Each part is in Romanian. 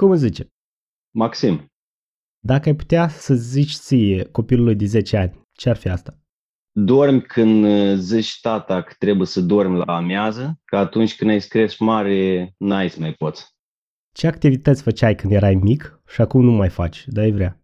Cum îți zice? Maxim. Dacă ai putea să zici ție copilului de 10 ani, ce ar fi asta? Dormi când uh, zici tata că trebuie să dormi la amiază, că atunci când ai crești mare, n-ai să mai poți. Ce activități făceai când erai mic și acum nu mai faci, dar ai vrea?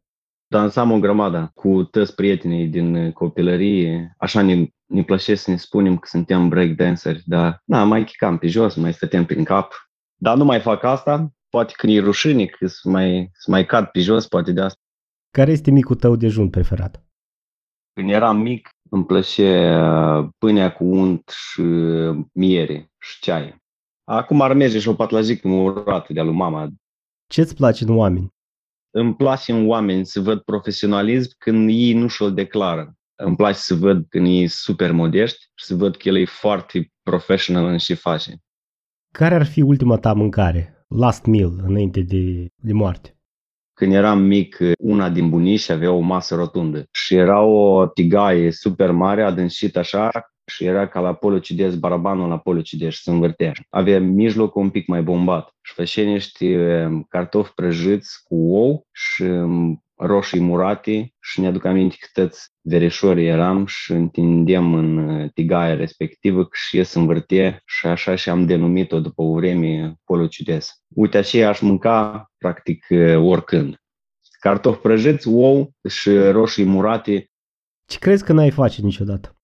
Dansam o grămadă cu toți prietenii din copilărie. Așa ne, ne plăcea să ne spunem că suntem breakdanceri, dar na, mai chicam pe jos, mai stăteam prin cap. Dar nu mai fac asta, poate când e rușinic să mai, să mai cad pe jos, poate de asta. Care este micul tău dejun preferat? Când eram mic, îmi plăcea pâinea cu unt și miere și ceai. Acum ar merge și o patlajică murată de-a lui mama. Ce-ți place în oameni? Îmi place în oameni să văd profesionalism când ei nu și-l declară. Îmi place să văd când ei super modești și să văd că el e foarte professional în ce face. Care ar fi ultima ta mâncare? Last meal, înainte de, de moarte? Când eram mic, una din bunici avea o masă rotundă și era o tigaie super mare, adâncită așa, și era ca la polocides, barabanul la polocides și se învârtea. Avea mijlocul un pic mai bombat și făcea niște um, cartofi prăjiți cu ou și um, roșii murate și ne-aduc aminte că toți verișori eram și întindem în uh, tigaia respectivă și se învârte și așa și am denumit-o după o vreme polocides. Uite, aceea aș mânca practic uh, oricând. Cartofi prăjiți, ou și roșii murate. Ce crezi că n-ai face niciodată?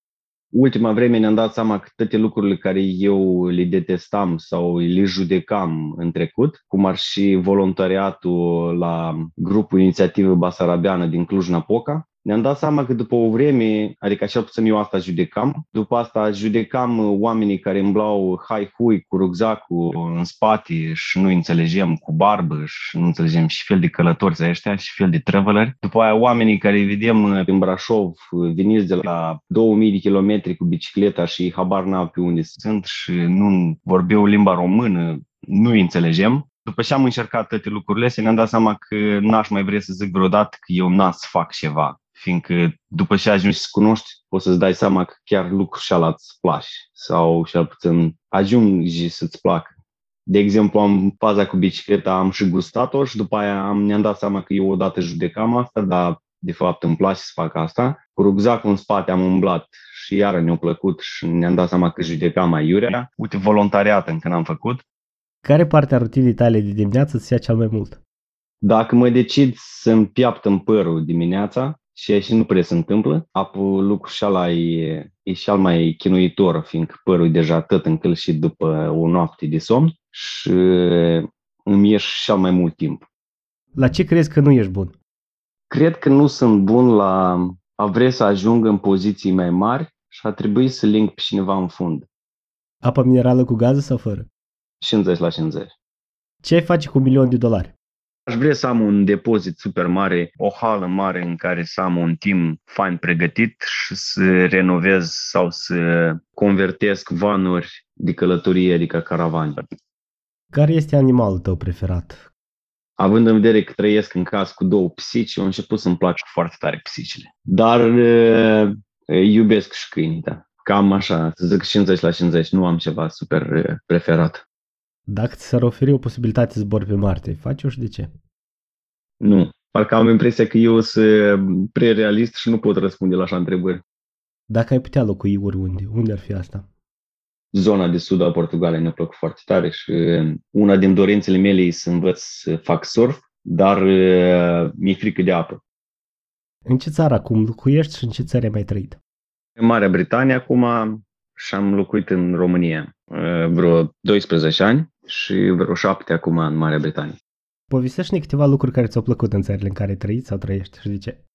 Ultima vreme ne-am dat seama că toate lucrurile care eu le detestam sau le judecam în trecut, cum ar și voluntariatul la grupul Inițiativă Basarabeană din Cluj-Napoca, ne-am dat seama că după o vreme, adică așa puțin eu asta judecam, după asta judecam oamenii care îmblau hai hui cu rucsacul în spate și nu înțelegem cu barbă și nu înțelegem și fel de călători ăștia și fel de traveleri. După aia oamenii care îi vedem în Brașov veniți de la 2000 de kilometri cu bicicleta și habar n-au pe unde sunt și nu vorbeau limba română, nu înțelegem. După ce am încercat toate lucrurile astea, ne-am dat seama că n-aș mai vrea să zic vreodată că eu n-am să fac ceva fiindcă după ce ajungi să cunoști, poți să-ți dai seama că chiar lucrul și ala îți place sau și puțin ajungi să-ți placă. De exemplu, am paza cu bicicleta, am și gustat-o și după aia am, ne-am dat seama că eu odată judecam asta, dar de fapt îmi place să fac asta. Cu rucsacul în spate am umblat și iară ne-a plăcut și ne-am dat seama că judecam mai iurea. Uite, voluntariat încă n-am făcut. Care parte a rutinii tale de dimineață îți ia cel mai mult? Dacă mă decid să-mi piaptă în părul dimineața, și și nu prea se întâmplă. Apoi lucrul și ala e, e și șal mai chinuitor, fiindcă părul e deja tot încălșit după o noapte de somn și îmi ieși și șal mai mult timp. La ce crezi că nu ești bun? Cred că nu sunt bun la a vrea să ajung în poziții mai mari și a trebui să ling pe cineva în fund. Apa minerală cu gază sau fără? 50 la 50. Ce ai face cu un milion de dolari? Aș vrea să am un depozit super mare, o hală mare în care să am un timp fain pregătit și să renovez sau să convertesc vanuri de călătorie, adică caravane. Care este animalul tău preferat? Având în vedere că trăiesc în casă cu două pisici, au început să-mi place foarte tare pisicile. Dar uh, iubesc și câinii, da. Cam așa, să zic 50 la 50, nu am ceva super preferat. Dacă ți s-ar oferi o posibilitate să zbori pe Marte, faci-o și de ce? Nu. Parcă am impresia că eu sunt prea realist și nu pot răspunde la așa întrebări. Dacă ai putea locui oriunde, unde ar fi asta? Zona de sud a Portugaliei ne plac foarte tare și una din dorințele mele e să învăț să fac surf, dar mi-e frică de apă. În ce țară acum locuiești și în ce țară ai mai trăit? În Marea Britanie acum și am locuit în România vreo 12 ani și vreo șapte acum în Marea Britanie. Povestește-ne câteva lucruri care ți-au plăcut în țările în care trăiți sau trăiești și de ce?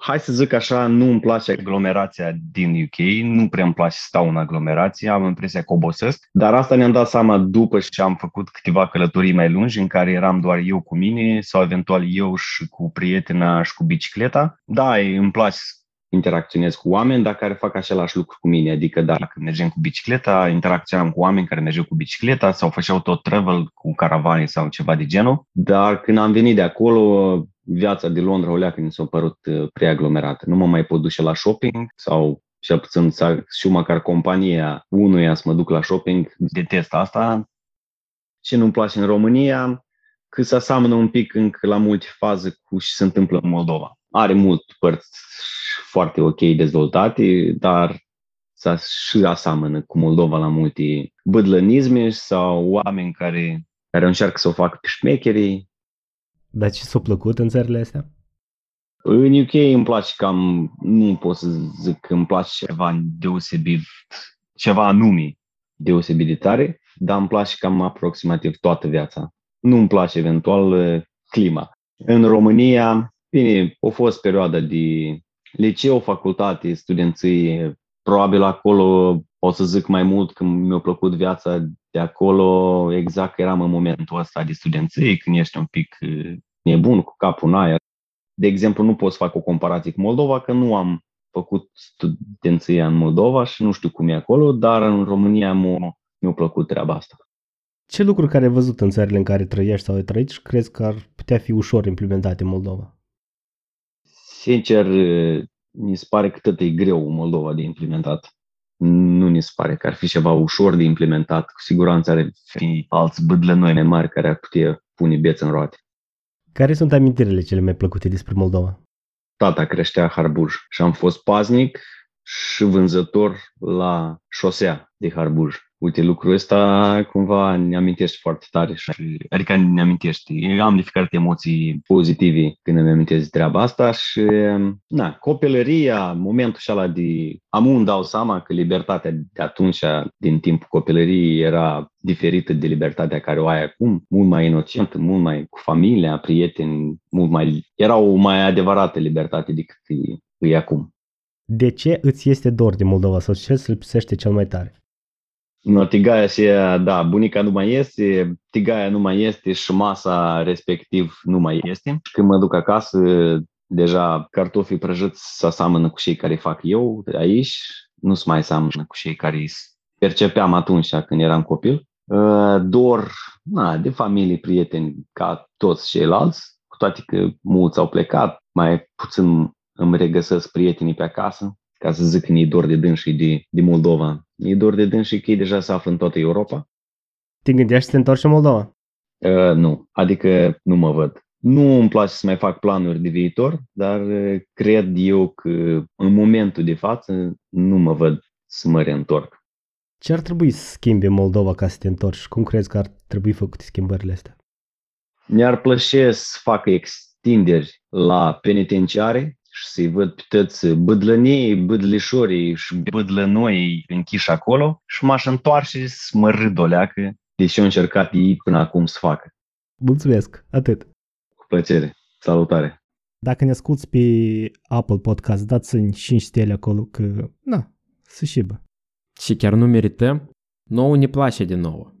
Hai să zic așa, nu îmi place aglomerația din UK, nu prea îmi place să stau în aglomerație, am impresia că obosesc, dar asta ne-am dat seama după ce am făcut câteva călătorii mai lungi în care eram doar eu cu mine sau eventual eu și cu prietena și cu bicicleta. Da, îmi place interacționez cu oameni, dar care fac același lucru cu mine. Adică dacă mergem cu bicicleta, interacționam cu oameni care mergeau cu bicicleta sau făceau tot travel cu caravane sau ceva de genul. Dar când am venit de acolo, viața de Londra o leacă mi s-a părut uh, prea aglomerată. Nu mă mai pot duce la shopping sau cel puțin și măcar compania unuia să mă duc la shopping. Detest asta. Ce nu-mi place în România, că se aseamănă un pic încă la multifază cu ce se întâmplă în Moldova. Are mult părți foarte ok dezvoltate, dar să și aseamănă cu Moldova la multe bădlănisme sau oameni care, care încearcă să o facă pe șmecherii. Dar ce s-a plăcut în țările astea? În UK îmi place cam, nu pot să zic că îmi place ceva deosebit, ceva anume deosebit de tare, dar îmi place cam aproximativ toată viața. Nu îmi place eventual clima. În România, bine, a fost perioada de liceu, facultate, studenții, probabil acolo o să zic mai mult că mi-a plăcut viața de acolo, exact că eram în momentul ăsta de studenție, când ești un pic nebun cu capul în aer. De exemplu, nu pot să fac o comparație cu Moldova, că nu am făcut studenția în Moldova și nu știu cum e acolo, dar în România mi-a, mi-a plăcut treaba asta. Ce lucruri care ai văzut în țările în care trăiești sau ai trăit și crezi că ar putea fi ușor implementate în Moldova? Sincer, mi se pare că tot e greu în Moldova de implementat. Nu mi se pare că ar fi ceva ușor de implementat. Cu siguranță ar fi alți bădlănoi mari care ar putea pune bețe în roate. Care sunt amintirile cele mai plăcute despre Moldova? Tata creștea harbuj și am fost paznic și vânzător la șosea de harbuj. Uite, lucrul ăsta cumva ne amintește foarte tare. Și, adică ne amintește. Eu am de fiecare emoții pozitive când îmi amintesc de treaba asta și, na, copilăria, momentul ăla de... Am un dau seama că libertatea de atunci, din timpul copilăriei, era diferită de libertatea care o ai acum, mult mai inocentă, mult mai cu familia, prieteni, mult mai... Era o mai adevărată libertate decât e, e acum. De ce îți este dor de Moldova sau ce îți lipsește cel mai tare? No, tigaia și, da, bunica nu mai este, tigaia nu mai este și masa respectiv nu mai este. Când mă duc acasă, deja cartofii prăjiți se aseamănă cu cei care fac eu aici, nu se mai seamănă cu cei care percepeam atunci când eram copil. Uh, dor na, de familie, prieteni, ca toți ceilalți, cu toate că mulți au plecat, mai puțin îmi regăsesc prietenii pe acasă, ca să zic că ne dor de dânsii de, de Moldova. Ne dor de dânsii că ei deja se află în toată Europa. Te gândești să te întorci în Moldova? Uh, nu, adică nu mă văd. Nu îmi place să mai fac planuri de viitor, dar uh, cred eu că în momentul de față nu mă văd să mă reîntorc. Ce ar trebui să schimbe Moldova ca să te întorci? Cum crezi că ar trebui făcute schimbările astea? Mi-ar plăcea să facă extinderi la penitenciare și să-i văd pe toți bădlănii, bădlișorii și bădlănoi închiși acolo și m-aș întoarce să mă râd o leacă de ce au încercat ei până acum să facă. Mulțumesc, atât. Cu plăcere. Salutare. Dacă ne asculti pe Apple Podcast, dați-mi 5 stele acolo că, na, să șibă. Și chiar nu merităm? Nouă ne place de nouă.